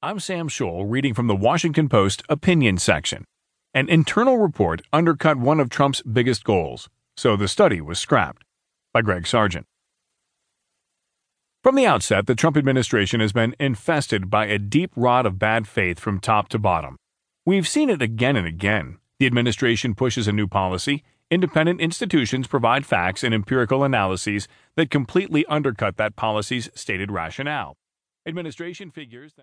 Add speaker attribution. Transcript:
Speaker 1: I'm Sam Scholl reading from the Washington Post opinion section. An internal report undercut one of Trump's biggest goals, so the study was scrapped. By Greg Sargent. From the outset, the Trump administration has been infested by a deep rot of bad faith from top to bottom. We've seen it again and again. The administration pushes a new policy, independent institutions provide facts and empirical analyses that completely undercut that policy's stated rationale. Administration figures that